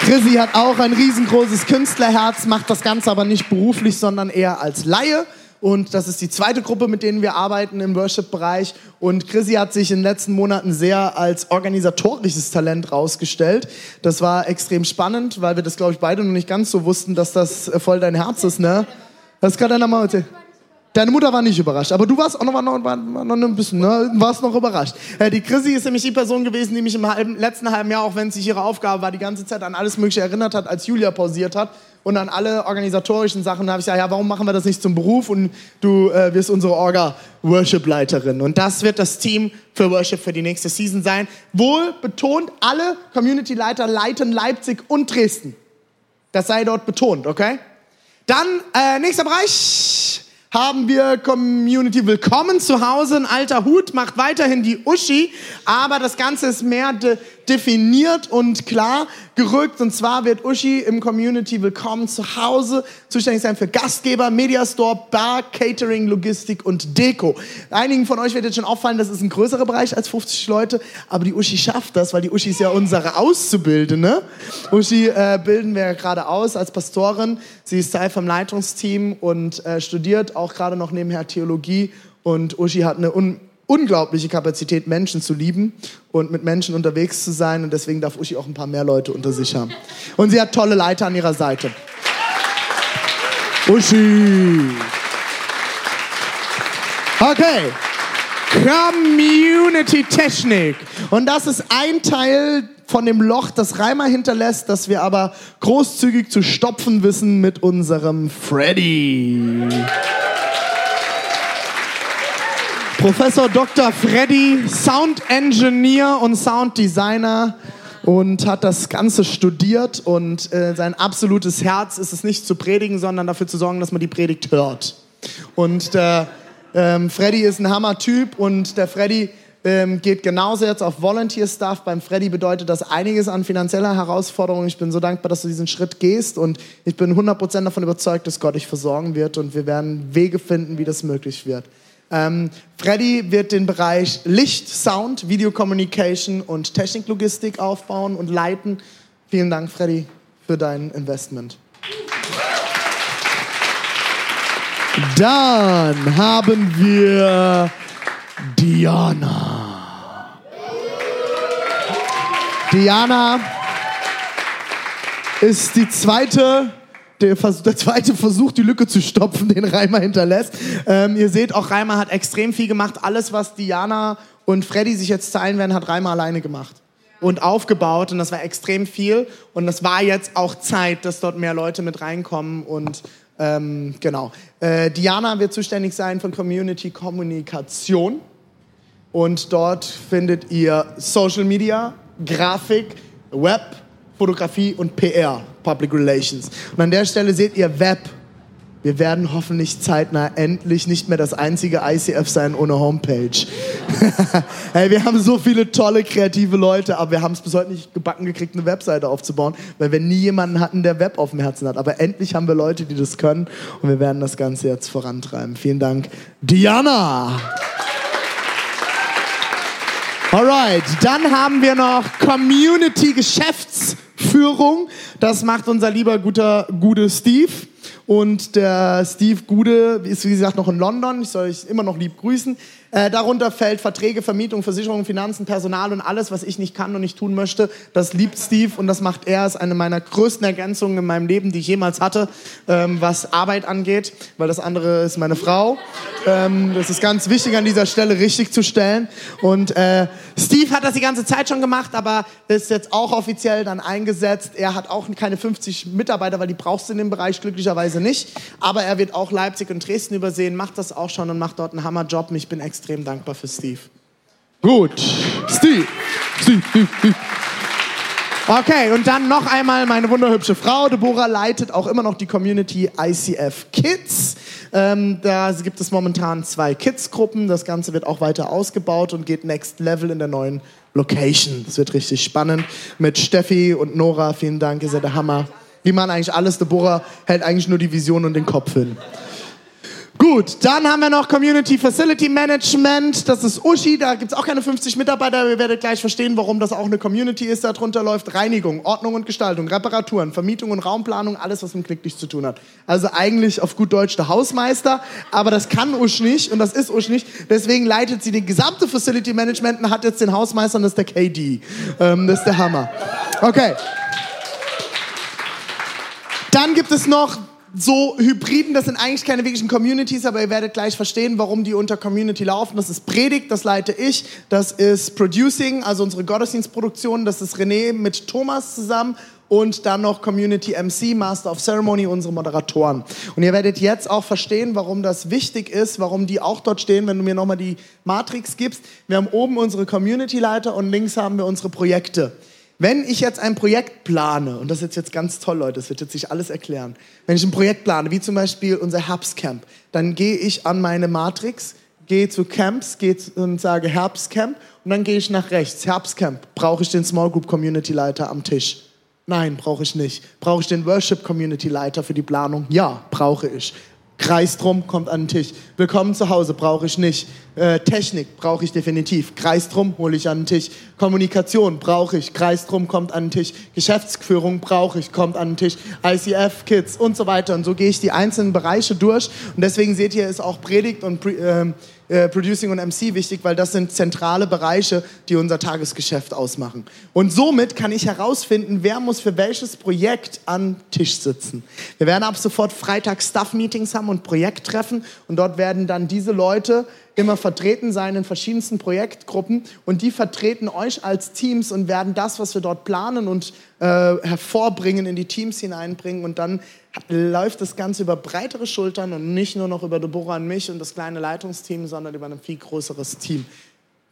Chrissy hat auch ein riesengroßes Künstlerherz, macht das Ganze aber nicht beruflich, sondern eher als Laie. Und das ist die zweite Gruppe, mit denen wir arbeiten im Worship-Bereich. Und Chrissy hat sich in den letzten Monaten sehr als organisatorisches Talent rausgestellt. Das war extrem spannend, weil wir das, glaube ich, beide noch nicht ganz so wussten, dass das voll dein Herz ist, ne? Das kann deiner Mama erzählen. Deine Mutter war nicht überrascht, aber du warst auch noch, war noch, war noch ein bisschen, ne? warst noch überrascht. Äh, die Chrissy ist nämlich die Person gewesen, die mich im halben, letzten halben Jahr, auch wenn es nicht ihre Aufgabe war, die ganze Zeit an alles Mögliche erinnert hat, als Julia pausiert hat und an alle organisatorischen Sachen. Habe ich gesagt, ja, warum machen wir das nicht zum Beruf? Und du äh, wirst unsere Orga-Worship-Leiterin. Und das wird das Team für Worship für die nächste Season sein. Wohl betont, alle Community-Leiter leiten Leipzig und Dresden. Das sei dort betont, okay? Dann, äh, nächster Bereich haben wir Community Willkommen zu Hause. Ein alter Hut macht weiterhin die Uschi, aber das Ganze ist mehr de definiert und klar gerückt. Und zwar wird Uschi im Community Willkommen zu Hause zuständig sein für Gastgeber, Mediastore, Bar, Catering, Logistik und Deko. Einigen von euch wird jetzt schon auffallen, das ist ein größerer Bereich als 50 Leute, aber die Uschi schafft das, weil die Uschi ist ja unsere Auszubildende. Uschi äh, bilden wir gerade aus als Pastorin. Sie ist Teil vom Leitungsteam und äh, studiert auch gerade noch nebenher Theologie. Und Uschi hat eine un unglaubliche Kapazität, Menschen zu lieben und mit Menschen unterwegs zu sein. Und deswegen darf Uschi auch ein paar mehr Leute unter sich haben. Und sie hat tolle Leiter an ihrer Seite. Uschi. Okay. Community Technik. Und das ist ein Teil von dem Loch, das Reimer hinterlässt, das wir aber großzügig zu stopfen wissen mit unserem Freddy. Professor Dr. Freddy, Sound Engineer und Sound Designer und hat das Ganze studiert und äh, sein absolutes Herz ist es nicht zu predigen, sondern dafür zu sorgen, dass man die Predigt hört. Und der ähm, Freddy ist ein Hammer-Typ und der Freddy ähm, geht genauso jetzt auf Volunteer-Stuff. Beim Freddy bedeutet das einiges an finanzieller Herausforderungen. Ich bin so dankbar, dass du diesen Schritt gehst und ich bin 100% davon überzeugt, dass Gott dich versorgen wird und wir werden Wege finden, wie das möglich wird. Ähm, Freddy wird den Bereich Licht, Sound, Video Communication und Techniklogistik aufbauen und leiten. Vielen Dank, Freddy, für dein Investment. Dann haben wir Diana. Diana ist die zweite der, der, zweite versucht, die Lücke zu stopfen, den Reimer hinterlässt. Ähm, ihr seht, auch Reimer hat extrem viel gemacht. Alles, was Diana und Freddy sich jetzt teilen werden, hat Reimer alleine gemacht und aufgebaut und das war extrem viel und es war jetzt auch Zeit, dass dort mehr Leute mit reinkommen und ähm, genau. Äh, Diana wird zuständig sein von Community Kommunikation und dort findet ihr Social Media, Grafik, Web, Fotografie und PR, Public Relations. Und an der Stelle seht ihr Web. Wir werden hoffentlich zeitnah endlich nicht mehr das einzige ICF sein ohne Homepage. hey, wir haben so viele tolle kreative Leute, aber wir haben es bis heute nicht gebacken gekriegt, eine Webseite aufzubauen, weil wir nie jemanden hatten, der Web auf dem Herzen hat. Aber endlich haben wir Leute, die das können und wir werden das Ganze jetzt vorantreiben. Vielen Dank, Diana. Alright, dann haben wir noch Community Geschäftsführung. Das macht unser lieber guter Gude Steve. Und der Steve Gude ist, wie gesagt, noch in London. Ich soll euch immer noch lieb grüßen. Äh, darunter fällt Verträge, Vermietung, Versicherung, Finanzen, Personal und alles, was ich nicht kann und nicht tun möchte. Das liebt Steve und das macht er. Das ist eine meiner größten Ergänzungen in meinem Leben, die ich jemals hatte, ähm, was Arbeit angeht, weil das andere ist meine Frau. Ähm, das ist ganz wichtig an dieser Stelle richtig zu stellen. Und äh, Steve hat das die ganze Zeit schon gemacht, aber ist jetzt auch offiziell dann eingesetzt. Er hat auch keine 50 Mitarbeiter, weil die brauchst du in dem Bereich glücklicherweise nicht. Aber er wird auch Leipzig und Dresden übersehen, macht das auch schon und macht dort einen Hammerjob. Ich bin extra extrem dankbar für Steve. Gut, Steve. Steve. Okay, und dann noch einmal meine wunderhübsche Frau. Deborah leitet auch immer noch die Community ICF Kids. Ähm, da gibt es momentan zwei Kids-Gruppen. Das Ganze wird auch weiter ausgebaut und geht next level in der neuen Location. Das wird richtig spannend. Mit Steffi und Nora, vielen Dank, ihr seid der Hammer. Wie man eigentlich alles. Deborah hält eigentlich nur die Vision und den Kopf hin. Gut, dann haben wir noch Community Facility Management. Das ist Uschi, da gibt es auch keine 50 Mitarbeiter. Ihr werdet gleich verstehen, warum das auch eine Community ist. Darunter läuft Reinigung, Ordnung und Gestaltung, Reparaturen, Vermietung und Raumplanung, alles, was mit Knicklicht zu tun hat. Also eigentlich auf gut Deutsch der Hausmeister, aber das kann Usch nicht und das ist Usch nicht. Deswegen leitet sie den gesamte Facility Management und hat jetzt den Hausmeister und das ist der KD. Ähm, das ist der Hammer. Okay. Dann gibt es noch so Hybriden, das sind eigentlich keine wirklichen Communities, aber ihr werdet gleich verstehen, warum die unter Community laufen. Das ist Predigt, das leite ich. Das ist Producing, also unsere Gottesdienstproduktion. Das ist René mit Thomas zusammen. Und dann noch Community MC, Master of Ceremony, unsere Moderatoren. Und ihr werdet jetzt auch verstehen, warum das wichtig ist, warum die auch dort stehen, wenn du mir nochmal die Matrix gibst. Wir haben oben unsere Community-Leiter und links haben wir unsere Projekte. Wenn ich jetzt ein Projekt plane, und das ist jetzt ganz toll, Leute, das wird jetzt sich alles erklären. Wenn ich ein Projekt plane, wie zum Beispiel unser Herbstcamp, dann gehe ich an meine Matrix, gehe zu Camps, gehe und sage Herbstcamp und dann gehe ich nach rechts. Herbstcamp, brauche ich den Small Group Community Leiter am Tisch? Nein, brauche ich nicht. Brauche ich den Worship Community Leiter für die Planung? Ja, brauche ich. Kreis drum, kommt an den Tisch. Willkommen zu Hause, brauche ich nicht. Äh, Technik brauche ich definitiv. Kreis drum, hole ich an den Tisch. Kommunikation brauche ich. Kreis drum, kommt an den Tisch. Geschäftsführung brauche ich, kommt an den Tisch. ICF, Kids und so weiter. Und so gehe ich die einzelnen Bereiche durch. Und deswegen seht ihr, ist auch Predigt und äh, äh, Producing und MC wichtig, weil das sind zentrale Bereiche, die unser Tagesgeschäft ausmachen. Und somit kann ich herausfinden, wer muss für welches Projekt an Tisch sitzen. Wir werden ab sofort Freitag Staff-Meetings haben und Projekttreffen und dort werden dann diese Leute immer vertreten sein in verschiedensten Projektgruppen und die vertreten euch als Teams und werden das, was wir dort planen und äh, hervorbringen, in die Teams hineinbringen und dann läuft das Ganze über breitere Schultern und nicht nur noch über Deborah und mich und das kleine Leitungsteam, sondern über ein viel größeres Team.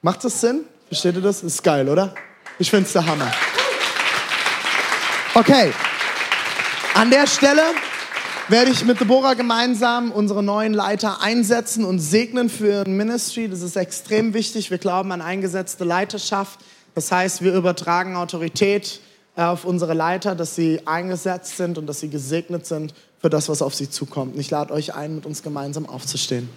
Macht das Sinn? Versteht ihr das? Ist geil, oder? Ich finde es der Hammer. Okay. An der Stelle werde ich mit Deborah gemeinsam unsere neuen Leiter einsetzen und segnen für ein Ministry. Das ist extrem wichtig. Wir glauben an eingesetzte Leiterschaft. Das heißt, wir übertragen Autorität auf unsere Leiter, dass sie eingesetzt sind und dass sie gesegnet sind für das, was auf sie zukommt. Und ich lade euch ein, mit uns gemeinsam aufzustehen.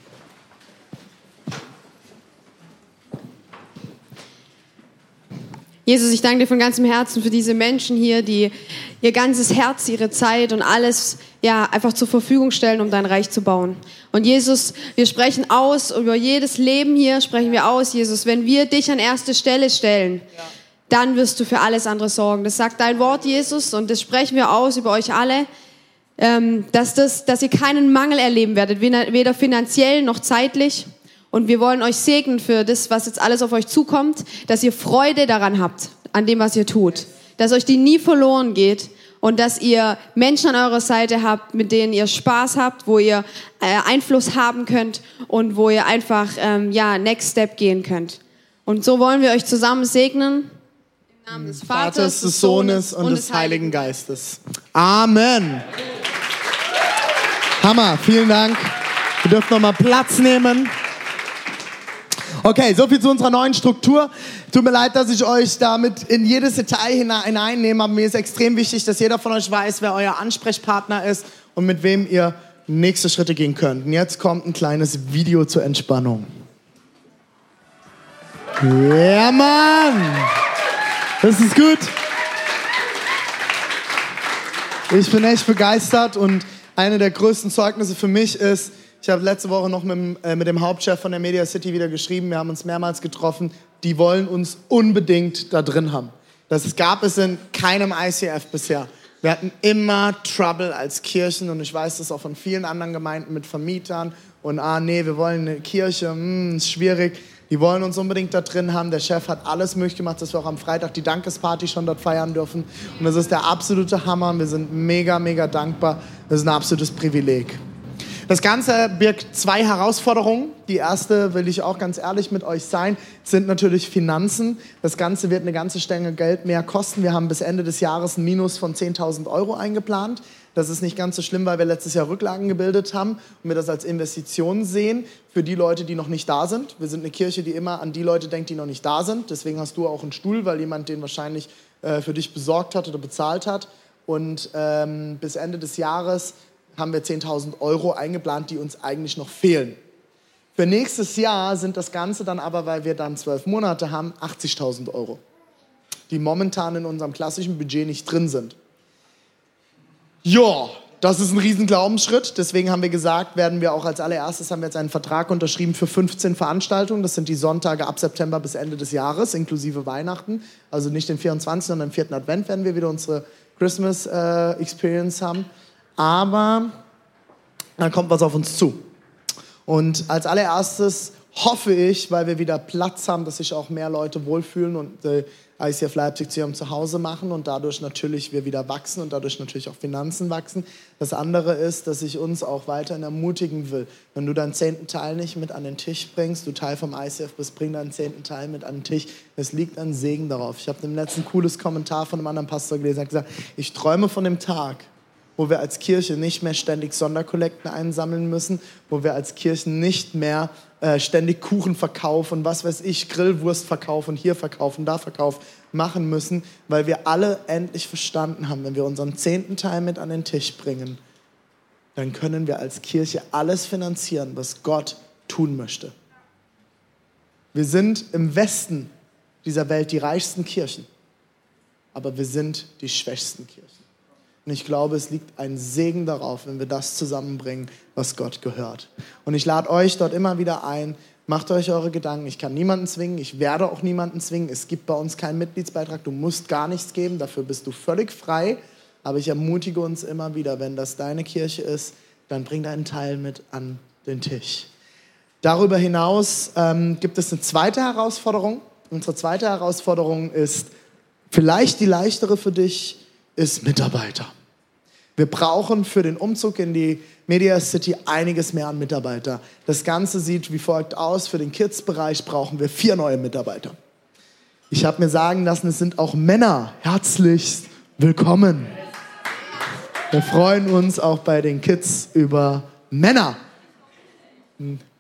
Jesus, ich danke dir von ganzem Herzen für diese Menschen hier, die ihr ganzes Herz, ihre Zeit und alles ja einfach zur Verfügung stellen, um dein Reich zu bauen. Und Jesus, wir sprechen aus über jedes Leben hier, sprechen wir aus, Jesus, wenn wir dich an erste Stelle stellen. Ja dann wirst du für alles andere sorgen. Das sagt dein Wort, Jesus, und das sprechen wir aus über euch alle. ähm, dass, das, dass ihr keinen Mangel erleben werdet, weder finanziell noch zeitlich. Und wir wollen euch segnen für das, was jetzt alles auf euch zukommt, dass ihr Freude daran habt, an dem, was ihr tut. Dass euch die nie verloren geht und dass ihr Menschen an eurer Seite habt, mit denen ihr Spaß habt, wo ihr äh, Einfluss haben könnt und wo ihr einfach ähm, ja Next Step gehen könnt. Und so wollen wir euch zusammen segnen. Namen des Vaters, des Sohnes und, des Heiligen Geistes. Amen. Hammer, vielen Dank. Wir dürfen nochmal Platz nehmen. Okay, so viel zu unserer neuen Struktur. Tut mir leid, dass ich euch damit in jedes Detail hineinnehme, aber mir ist extrem wichtig, dass jeder von euch weiß, wer euer Ansprechpartner ist und mit wem ihr nächste Schritte gehen könnt. Und jetzt kommt ein kleines Video zur Entspannung. Ja, Mann! Das ist gut. Ich bin echt begeistert und eine der größten Zeugnisse für mich ist, ich habe letzte Woche noch mit, äh, mit, dem Hauptchef von der Media City wieder geschrieben. Wir haben uns mehrmals getroffen. Die wollen uns unbedingt da drin haben. Das gab es in keinem ICF bisher. Wir hatten immer Trouble als Kirchen und ich weiß das auch von vielen anderen Gemeinden mit Vermietern. Und ah, nee, wir wollen eine Kirche, hm, ist schwierig. Die wollen uns unbedingt da drin haben. Der Chef hat alles möglich gemacht, dass wir auch am Freitag die Dankesparty schon dort feiern dürfen. Und das ist der absolute Hammer. Wir sind mega, mega dankbar. Das ist ein absolutes Privileg. Das Ganze birgt zwei Herausforderungen. Die erste, will ich auch ganz ehrlich mit euch sein, sind natürlich Finanzen. Das Ganze wird eine ganze Stange Geld mehr kosten. Wir haben bis Ende des Jahres ein Minus von 10.000 Euro eingeplant. Das ist nicht ganz so schlimm, weil wir letztes Jahr Rücklagen gebildet haben und wir das als Investition sehen für die Leute, die noch nicht da sind. Wir sind eine Kirche, die immer an die Leute denkt, die noch nicht da sind. Deswegen hast du auch einen Stuhl, weil jemand den wahrscheinlich äh, für dich besorgt hat oder bezahlt hat. Und ähm, bis Ende des Jahres haben wir 10.000 Euro eingeplant, die uns eigentlich noch fehlen. Für nächstes Jahr sind das Ganze dann aber, weil wir dann zwölf Monate haben, 80.000 Euro, die momentan in unserem klassischen Budget nicht drin sind. Ja, das ist ein riesen Glaubensschritt. Deswegen haben wir gesagt, werden wir auch als allererstes haben wir jetzt einen Vertrag unterschrieben für 15 Veranstaltungen. Das sind die Sonntage ab September bis Ende des Jahres, inklusive Weihnachten. Also nicht den 24., sondern den 4. Advent werden wir wieder unsere Christmas äh, Experience haben aber da kommt was auf uns zu. Und als allererstes hoffe ich, weil wir wieder Platz haben, dass sich auch mehr Leute wohlfühlen und äh, ICF Leipzig zu ihrem Zuhause machen und dadurch natürlich wir wieder wachsen und dadurch natürlich auch Finanzen wachsen. Das andere ist, dass ich uns auch weiterhin ermutigen will. Wenn du deinen zehnten Teil nicht mit an den Tisch bringst, du Teil vom ICF bist, bring deinen zehnten Teil mit an den Tisch. Es liegt ein Segen darauf. Ich habe im letzten cooles Kommentar von einem anderen Pastor gelesen, er hat gesagt, ich träume von dem Tag, wo wir als Kirche nicht mehr ständig Sonderkollekten einsammeln müssen, wo wir als Kirche nicht mehr äh, ständig Kuchen verkaufen und was weiß ich, Grillwurst verkaufen, hier verkaufen, da verkaufen machen müssen, weil wir alle endlich verstanden haben, wenn wir unseren zehnten Teil mit an den Tisch bringen, dann können wir als Kirche alles finanzieren, was Gott tun möchte. Wir sind im Westen dieser Welt die reichsten Kirchen, aber wir sind die schwächsten Kirchen. Und ich glaube, es liegt ein Segen darauf, wenn wir das zusammenbringen, was Gott gehört. Und ich lade euch dort immer wieder ein, macht euch eure Gedanken. Ich kann niemanden zwingen, ich werde auch niemanden zwingen. Es gibt bei uns keinen Mitgliedsbeitrag, du musst gar nichts geben, dafür bist du völlig frei. Aber ich ermutige uns immer wieder, wenn das deine Kirche ist, dann bring deinen Teil mit an den Tisch. Darüber hinaus ähm, gibt es eine zweite Herausforderung. Unsere zweite Herausforderung ist vielleicht die leichtere für dich, ist Mitarbeiter. Wir brauchen für den Umzug in die Media City einiges mehr an Mitarbeiter. Das Ganze sieht wie folgt aus. Für den Kids-Bereich brauchen wir vier neue Mitarbeiter. Ich habe mir sagen lassen, es sind auch Männer herzlichst willkommen. Wir freuen uns auch bei den Kids über Männer.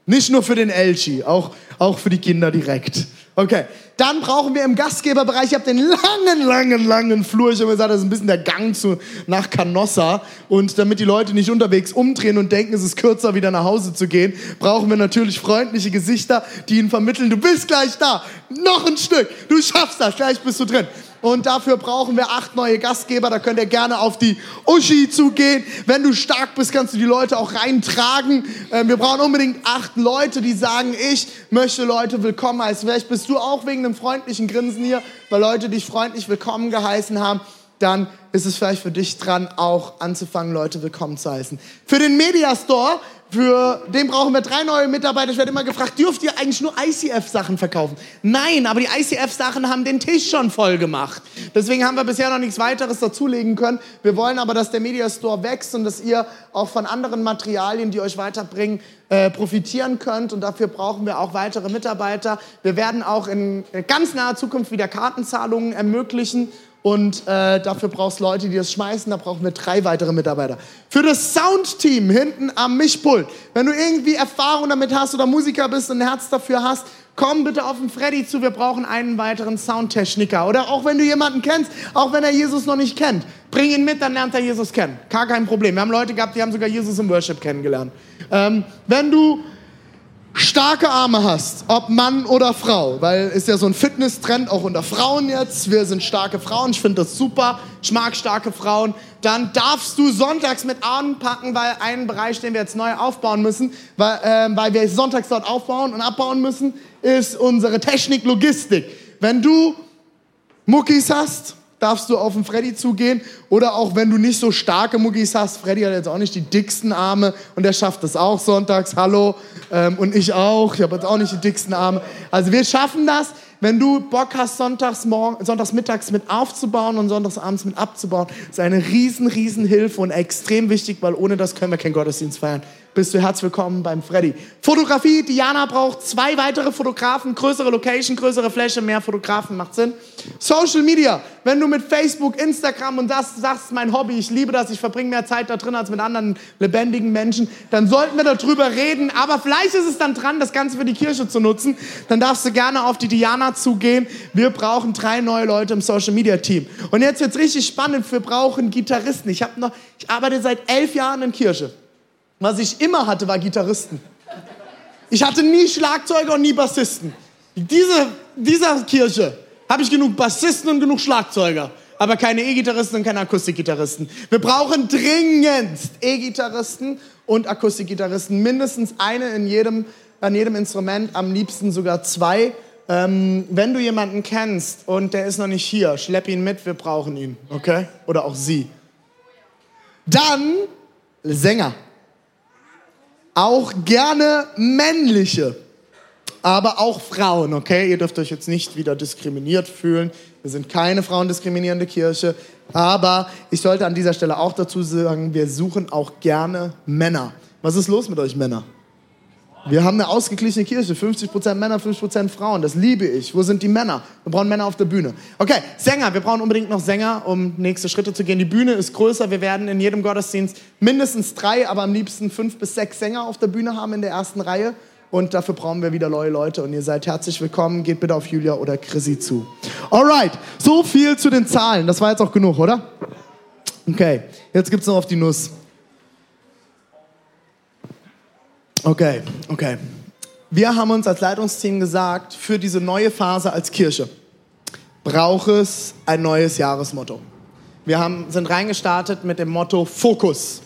Nicht nur für den Elchi, auch, auch für die Kinder direkt. Okay, dann brauchen wir im Gastgeberbereich, ich habe den langen, langen, langen Flur, ich habe gesagt, das ist ein bisschen der Gang zu, nach Canossa. Und damit die Leute nicht unterwegs umdrehen und denken, es ist kürzer, wieder nach Hause zu gehen, brauchen wir natürlich freundliche Gesichter, die ihnen vermitteln, du bist gleich da, noch ein Stück, du schaffst das, gleich bist du drin. Und dafür brauchen wir acht neue Gastgeber. Da könnt ihr gerne auf die Uschi zugehen. Wenn du stark bist, kannst du die Leute auch reintragen. Ähm, wir brauchen unbedingt acht Leute, die sagen, ich möchte Leute willkommen heißen. Vielleicht bist du auch wegen einem freundlichen Grinsen hier, weil Leute dich freundlich willkommen geheißen haben. Dann ist es vielleicht für dich dran, auch anzufangen, Leute willkommen zu heißen. Für den Media Store für den brauchen wir drei neue Mitarbeiter. Ich werde immer gefragt, dürft ihr eigentlich nur ICF-Sachen verkaufen? Nein, aber die ICF-Sachen haben den Tisch schon voll gemacht. Deswegen haben wir bisher noch nichts weiteres dazulegen können. Wir wollen aber, dass der Media Store wächst und dass ihr auch von anderen Materialien, die euch weiterbringen, äh, profitieren könnt. Und dafür brauchen wir auch weitere Mitarbeiter. Wir werden auch in ganz naher Zukunft wieder Kartenzahlungen ermöglichen und äh, dafür brauchst Leute, die das schmeißen. Da brauchen wir drei weitere Mitarbeiter. Für das Soundteam hinten am Mischpult. Wenn du irgendwie Erfahrung damit hast oder Musiker bist und ein Herz dafür hast, komm bitte auf den Freddy zu. Wir brauchen einen weiteren Soundtechniker. Oder auch wenn du jemanden kennst, auch wenn er Jesus noch nicht kennt, bring ihn mit, dann lernt er Jesus kennen. Gar kein Problem. Wir haben Leute gehabt, die haben sogar Jesus im Worship kennengelernt. Ähm, wenn du starke Arme hast, ob Mann oder Frau, weil ist ja so ein Fitness-Trend auch unter Frauen jetzt. Wir sind starke Frauen, ich finde das super. Ich mag starke Frauen. Dann darfst du sonntags mit anpacken, weil einen Bereich, den wir jetzt neu aufbauen müssen, weil, äh, weil wir sonntags dort aufbauen und abbauen müssen, ist unsere Technik Logistik. Wenn du Muckis hast, darfst du auf den Freddy zugehen. Oder auch wenn du nicht so starke Muckis hast, Freddy hat jetzt auch nicht die dicksten Arme und der schafft das auch sonntags, hallo. Ähm, und ich auch, ich habe jetzt auch nicht die dicksten Arme. Also wir schaffen das. Wenn du Bock hast, sonntags, morgen, sonntags mittags mit aufzubauen und sonntags abends mit abzubauen, ist eine riesen, riesen Hilfe und extrem wichtig, weil ohne das können wir keinen Gottesdienst feiern bist du herzlich willkommen beim Freddy. Fotografie, Diana braucht zwei weitere Fotografen, größere Location, größere Fläche, mehr Fotografen, macht Sinn. Social Media, wenn du mit Facebook, Instagram und das sagst, mein Hobby, ich liebe das, ich verbringe mehr Zeit da drin als mit anderen lebendigen Menschen, dann sollten wir darüber reden, aber vielleicht ist es dann dran, das Ganze für die Kirche zu nutzen, dann darfst du gerne auf die Diana zugehen. Wir brauchen drei neue Leute im Social Media Team. Und jetzt wird es richtig spannend, wir brauchen Gitarristen. Ich, noch, ich arbeite seit elf Jahren in Kirche. Was ich immer hatte, war Gitarristen. Ich hatte nie Schlagzeuger und nie Bassisten. Diese, dieser Kirche habe ich genug Bassisten und genug Schlagzeuger, aber keine E-Gitarristen und keine Akustikgitarristen. Wir brauchen dringendst E-Gitarristen und Akustikgitarristen. Mindestens eine in jedem, an jedem Instrument, am liebsten sogar zwei. Ähm, wenn du jemanden kennst und der ist noch nicht hier, schlepp ihn mit, wir brauchen ihn, okay? Oder auch sie. Dann Sänger auch gerne männliche, aber auch Frauen, okay? Ihr dürft euch jetzt nicht wieder diskriminiert fühlen. Wir sind keine frauendiskriminierende Kirche, aber ich sollte an dieser Stelle auch dazu sagen, wir suchen auch gerne Männer. Was ist los mit euch Männer? Wir haben eine ausgeglichene Kirche, 50% Männer, 50% Frauen. Das liebe ich. Wo sind die Männer? Wir brauchen Männer auf der Bühne. Okay, Sänger. Wir brauchen unbedingt noch Sänger, um nächste Schritte zu gehen. Die Bühne ist größer. Wir werden in jedem Gottesdienst mindestens drei, aber am liebsten fünf bis sechs Sänger auf der Bühne haben in der ersten Reihe. Und dafür brauchen wir wieder neue Leute. Und ihr seid herzlich willkommen. Geht bitte auf Julia oder Chrissy zu. Alright, so viel zu den Zahlen. Das war jetzt auch genug, oder? Okay, jetzt gibt's noch auf die Nuss. Okay, okay. Wir haben uns als Leitungsteam gesagt, für diese neue Phase als Kirche braucht es ein neues Jahresmotto. Wir haben, sind reingestartet mit dem Motto Fokus.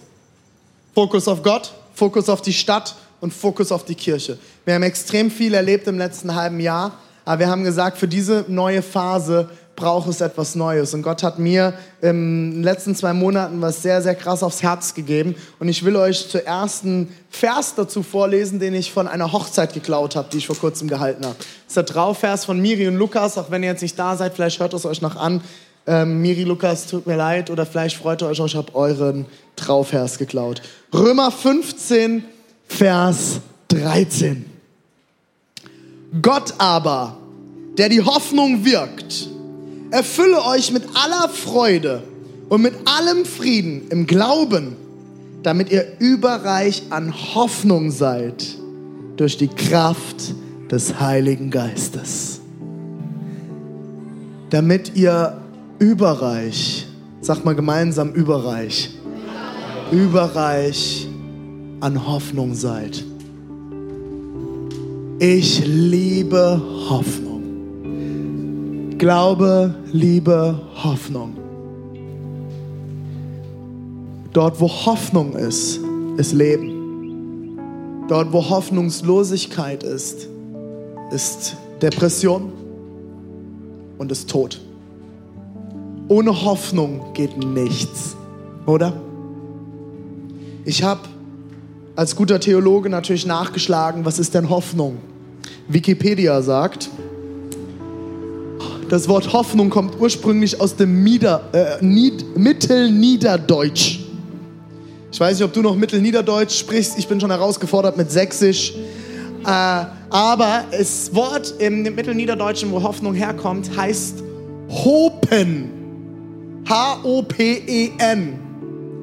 Fokus auf Gott, Fokus auf die Stadt und Fokus auf die Kirche. Wir haben extrem viel erlebt im letzten halben Jahr, aber wir haben gesagt, für diese neue Phase braucht es etwas Neues. Und Gott hat mir in den letzten zwei Monaten was sehr, sehr krass aufs Herz gegeben. Und ich will euch zuerst einen Vers dazu vorlesen, den ich von einer Hochzeit geklaut habe, die ich vor kurzem gehalten habe. Das ist der Trauvers von Miri und Lukas. Auch wenn ihr jetzt nicht da seid, vielleicht hört es euch noch an. Ähm, Miri, Lukas, tut mir leid. Oder vielleicht freut ihr euch, ich habe euren Trauvers geklaut. Römer 15, Vers 13. Gott aber, der die Hoffnung wirkt, erfülle euch mit aller Freude und mit allem Frieden im Glauben, damit ihr überreich an Hoffnung seid durch die Kraft des Heiligen Geistes. Damit ihr überreich, sag mal gemeinsam überreich, überreich an Hoffnung seid. Ich liebe Hoffnung. Glaube, Liebe, Hoffnung. Dort, wo Hoffnung ist, ist Leben. Dort, wo Hoffnungslosigkeit ist, ist Depression und ist Tod. ohne Hoffnung geht nichts, oder? Ich habe als guter Theologe natürlich nachgeschlagen, was ist denn Hoffnung? Wikipedia sagt, das Wort Hoffnung kommt ursprünglich aus dem Mieder, äh, Nied, Mittelniederdeutsch. Ich weiß nicht, ob du noch Mittelniederdeutsch sprichst. Ich bin schon herausgefordert mit Sächsisch. Äh, aber das Wort im Mittelniederdeutschen, wo Hoffnung herkommt, heißt Hopen. H-O-P-E-N.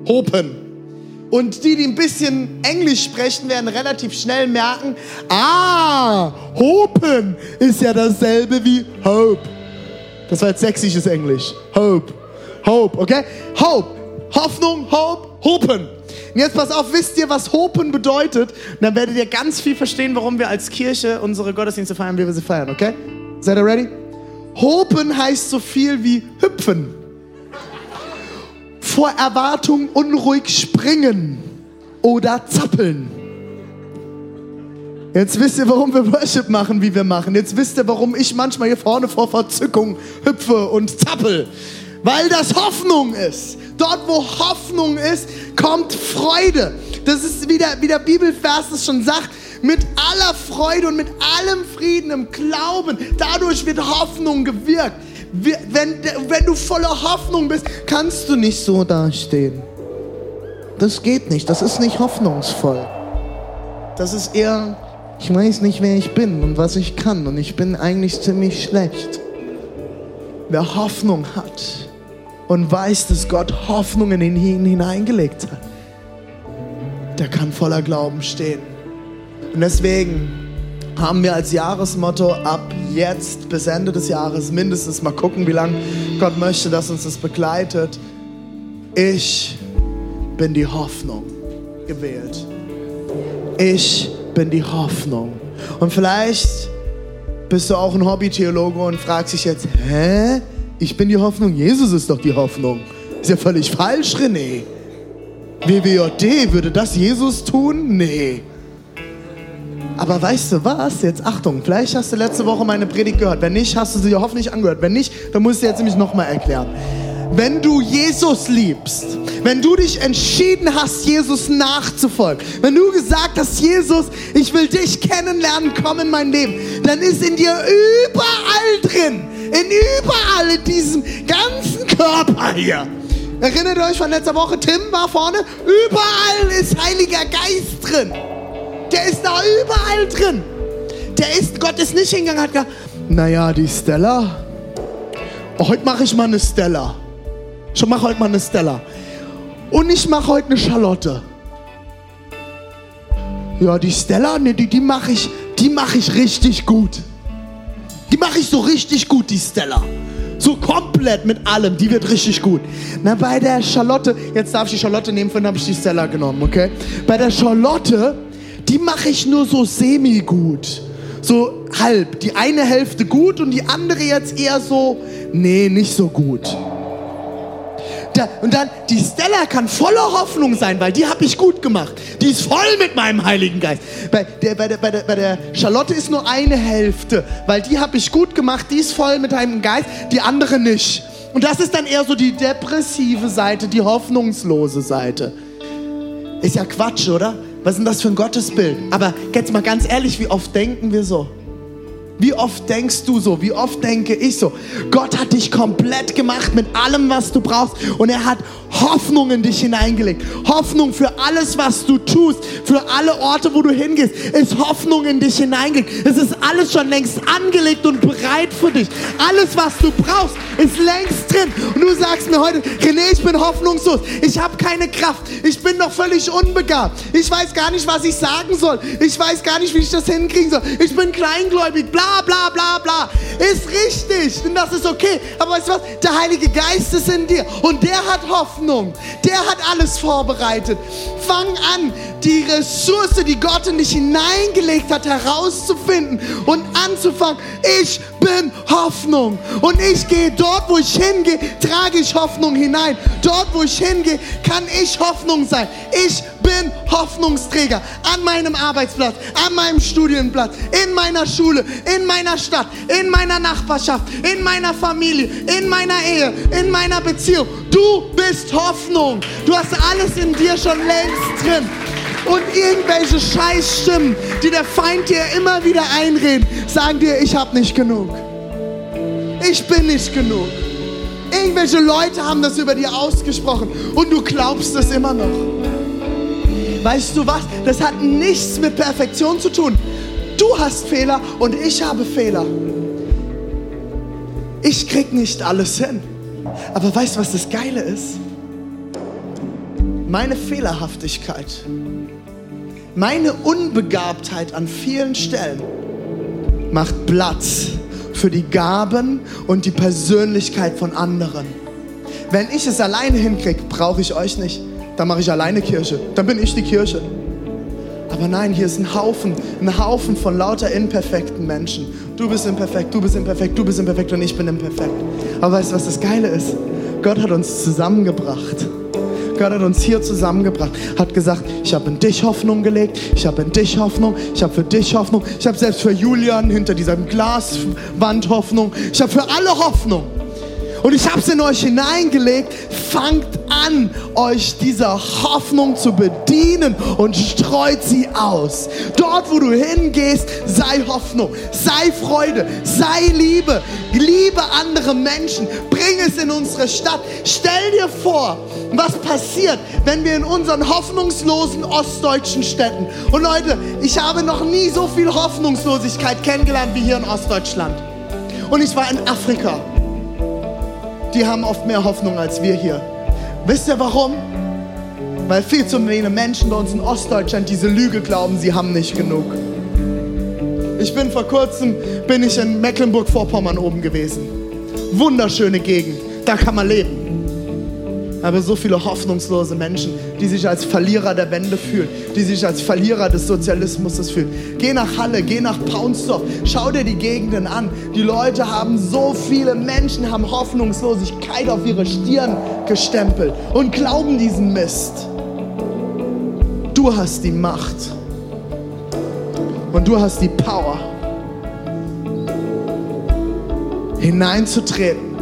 Hopen. Und die, die ein bisschen Englisch sprechen, werden relativ schnell merken, ah, Hopen ist ja dasselbe wie Hope. Das war jetzt sächsisches Englisch. Hope. Hope, okay? Hope. Hoffnung, Hope, Hopen. Und jetzt pass auf, wisst ihr, was Hopen bedeutet? Und dann werdet ihr ganz viel verstehen, warum wir als Kirche unsere Gottesdienste feiern, wie wir sie feiern, okay? Seid ihr ready? Hopen heißt so viel wie hüpfen. Vor Erwartung unruhig springen oder zappeln. Jetzt wisst ihr, warum wir Worship machen, wie wir machen. Jetzt wisst ihr, warum ich manchmal hier vorne vor Verzückung hüpfe und zappel. Weil das Hoffnung ist. Dort, wo Hoffnung ist, kommt Freude. Das ist, wie der, wie der Bibelvers es schon sagt, mit aller Freude und mit allem Frieden im Glauben. Dadurch wird Hoffnung gewirkt. Wenn, wenn du voller Hoffnung bist, kannst du nicht so dastehen. Das geht nicht. Das ist nicht hoffnungsvoll. Das ist eher, ich weiß nicht, wer ich bin und was ich kann. Und ich bin eigentlich ziemlich schlecht. Wer Hoffnung hat, und weiß, dass Gott Hoffnung in ihn hineingelegt hat, der kann voller Glauben stehen. Und deswegen haben wir als Jahresmotto ab jetzt bis Ende des Jahres mindestens mal gucken, wie lange Gott möchte, dass uns das begleitet. Ich bin die Hoffnung gewählt. Ich bin die Hoffnung. Und vielleicht bist du auch ein Hobbytheologe und fragst dich jetzt, hä? Ich bin die Hoffnung, Jesus ist doch die Hoffnung. Ist ja völlig falsch, René. WWJD, würde das Jesus tun? Nee. Aber weißt du was? Jetzt Achtung, vielleicht hast du letzte Woche meine Predigt gehört. Wenn nicht, hast du sie hoffentlich angehört. Wenn nicht, dann muss ich dir jetzt nämlich nochmal erklären. Wenn du Jesus liebst, wenn du dich entschieden hast, Jesus nachzufolgen, wenn du gesagt hast, Jesus, ich will dich kennenlernen, komm in mein Leben, dann ist in dir überall drin in überall in diesem ganzen Körper hier. Erinnert euch von letzter Woche? Tim war vorne. Überall ist Heiliger Geist drin. Der ist da überall drin. Der ist, Gott ist nicht hingegangen, hat gesagt, naja, die Stella. Heute mache ich mal eine Stella. Ich mache heute mal eine Stella. Und ich mache heute eine Charlotte. Ja, die Stella, ne, die, die mache ich, die ich richtig gut. Die mache ich so richtig gut, die Stella. So komplett mit allem, die wird richtig gut. Na, bei der Charlotte, jetzt darf ich die Charlotte nehmen, vorhin habe ich die Stella genommen, okay? Bei der Charlotte, die mache ich nur so semi-gut. So halb. Die eine Hälfte gut und die andere jetzt eher so, nee, nicht so gut da, und dann, die Stella kann voller Hoffnung sein, weil die habe ich gut gemacht. Die ist voll mit meinem Heiligen Geist. Bei der, bei der, bei der, bei der Charlotte ist nur eine Hälfte, weil die habe ich gut gemacht, die ist voll mit Heiligen Geist, die andere nicht. Und das ist dann eher so die depressive Seite, die hoffnungslose Seite. Ist ja Quatsch, oder? Was ist denn das für ein Gottesbild? Aber jetzt mal ganz ehrlich, wie oft denken wir so? Wie oft denkst du so? Wie oft denke ich so? Gott hat dich komplett gemacht mit allem, was du brauchst. Und er hat Hoffnung in dich hineingelegt. Hoffnung für alles, was du tust. Für alle Orte, wo du hingehst, ist Hoffnung in dich hineingelegt. Es ist alles schon längst angelegt und bereit für dich. Alles, was du brauchst, ist längst drin. Und du sagst mir heute, René, ich bin hoffnungslos. Ich habe keine Kraft. Ich bin noch völlig unbegabt. Ich weiß gar nicht, was ich sagen soll. Ich weiß gar nicht, wie ich das hinkriegen soll. Ich bin kleingläubig. Bla bla, bla, bla, Ist richtig und das ist okay. Aber weißt du was? Der Heilige Geist ist in dir und der hat Hoffnung. Der hat alles vorbereitet. Fang an, die Ressource, die Gott in dich hineingelegt hat, herauszufinden und anzufangen. Ich bin Hoffnung und ich gehe dort, wo ich hingehe, trage ich Hoffnung hinein. Dort, wo ich hingehe, kann ich Hoffnung sein. Ich bin Hoffnungsträger an meinem Arbeitsplatz, an meinem Studienplatz, in meiner Schule, in meiner Stadt, in meiner Nachbarschaft, in meiner Familie, in meiner Ehe, in meiner Beziehung. Du bist Hoffnung. Du hast alles in dir schon längst drin. Und irgendwelche Scheißstimmen, die der Feind dir immer wieder einreden, sagen dir, ich habe nicht genug. Ich bin nicht genug. Irgendwelche Leute haben das über dir ausgesprochen und du glaubst es immer noch. Weißt du was? Das hat nichts mit Perfektion zu tun. Du hast Fehler und ich habe Fehler. Ich krieg nicht alles hin. Aber weißt du, was das Geile ist? Meine Fehlerhaftigkeit, meine Unbegabtheit an vielen Stellen macht Platz für die Gaben und die Persönlichkeit von anderen. Wenn ich es alleine hinkriege, brauche ich euch nicht. Dann mache ich alleine Kirche. Dann bin ich die Kirche. Aber nein, hier ist ein Haufen, ein Haufen von lauter imperfekten Menschen. Du bist imperfekt, du bist imperfekt, du bist imperfekt und ich bin imperfekt. Aber weißt du, was das Geile ist? Gott hat uns zusammengebracht. Gott hat uns hier zusammengebracht, hat gesagt, ich habe in dich Hoffnung gelegt, ich habe in dich Hoffnung, ich habe für dich Hoffnung, ich habe selbst für Julian hinter dieser Glaswand Hoffnung, ich habe für alle Hoffnung. Und ich habe es in euch hineingelegt. Fangt an, euch dieser Hoffnung zu bedienen und streut sie aus. Dort, wo du hingehst, sei Hoffnung, sei Freude, sei Liebe. Liebe andere Menschen. Bring es in unsere Stadt. Stell dir vor, was passiert, wenn wir in unseren hoffnungslosen ostdeutschen Städten. Und Leute, ich habe noch nie so viel Hoffnungslosigkeit kennengelernt wie hier in Ostdeutschland. Und ich war in Afrika die haben oft mehr Hoffnung als wir hier. Wisst ihr warum? Weil viel zu viele Menschen bei uns in Ostdeutschland diese Lüge glauben, sie haben nicht genug. Ich bin vor kurzem bin ich in Mecklenburg-Vorpommern oben gewesen. Wunderschöne Gegend, da kann man leben aber so viele hoffnungslose Menschen, die sich als Verlierer der Wende fühlen, die sich als Verlierer des Sozialismus fühlen. Geh nach Halle, geh nach Paunsdorf, schau dir die Gegenden an. Die Leute haben so viele Menschen, haben Hoffnungslosigkeit auf ihre Stirn gestempelt und glauben diesen Mist. Du hast die Macht und du hast die Power, hineinzutreten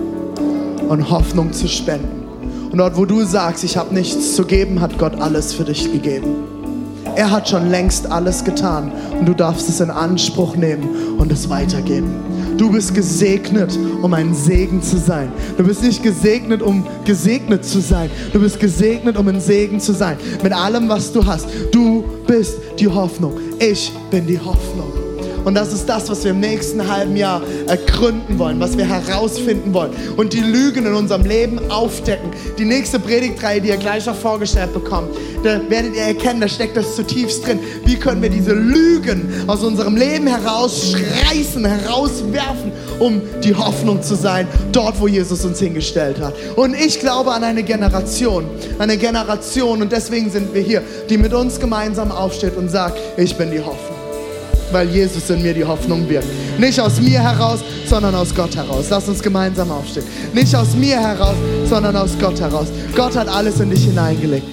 und Hoffnung zu spenden. Und dort, wo du sagst, ich habe nichts zu geben, hat Gott alles für dich gegeben. Er hat schon längst alles getan und du darfst es in Anspruch nehmen und es weitergeben. Du bist gesegnet, um ein Segen zu sein. Du bist nicht gesegnet, um gesegnet zu sein. Du bist gesegnet, um ein Segen zu sein. Mit allem, was du hast. Du bist die Hoffnung. Ich bin die Hoffnung. Und das ist das, was wir im nächsten halben Jahr ergründen wollen, was wir herausfinden wollen und die Lügen in unserem Leben aufdecken. Die nächste Predigtreihe, die ihr gleich noch vorgestellt bekommt, da werdet ihr erkennen, da steckt das zutiefst drin. Wie können wir diese Lügen aus unserem Leben herausreißen, herauswerfen, um die Hoffnung zu sein, dort, wo Jesus uns hingestellt hat. Und ich glaube an eine Generation, eine Generation, und deswegen sind wir hier, die mit uns gemeinsam aufsteht und sagt, ich bin die Hoffnung weil Jesus in mir die Hoffnung wirkt. Nicht aus mir heraus, sondern aus Gott heraus. Lass uns gemeinsam aufstehen. Nicht aus mir heraus, sondern aus Gott heraus. Gott hat alles in dich hineingelegt.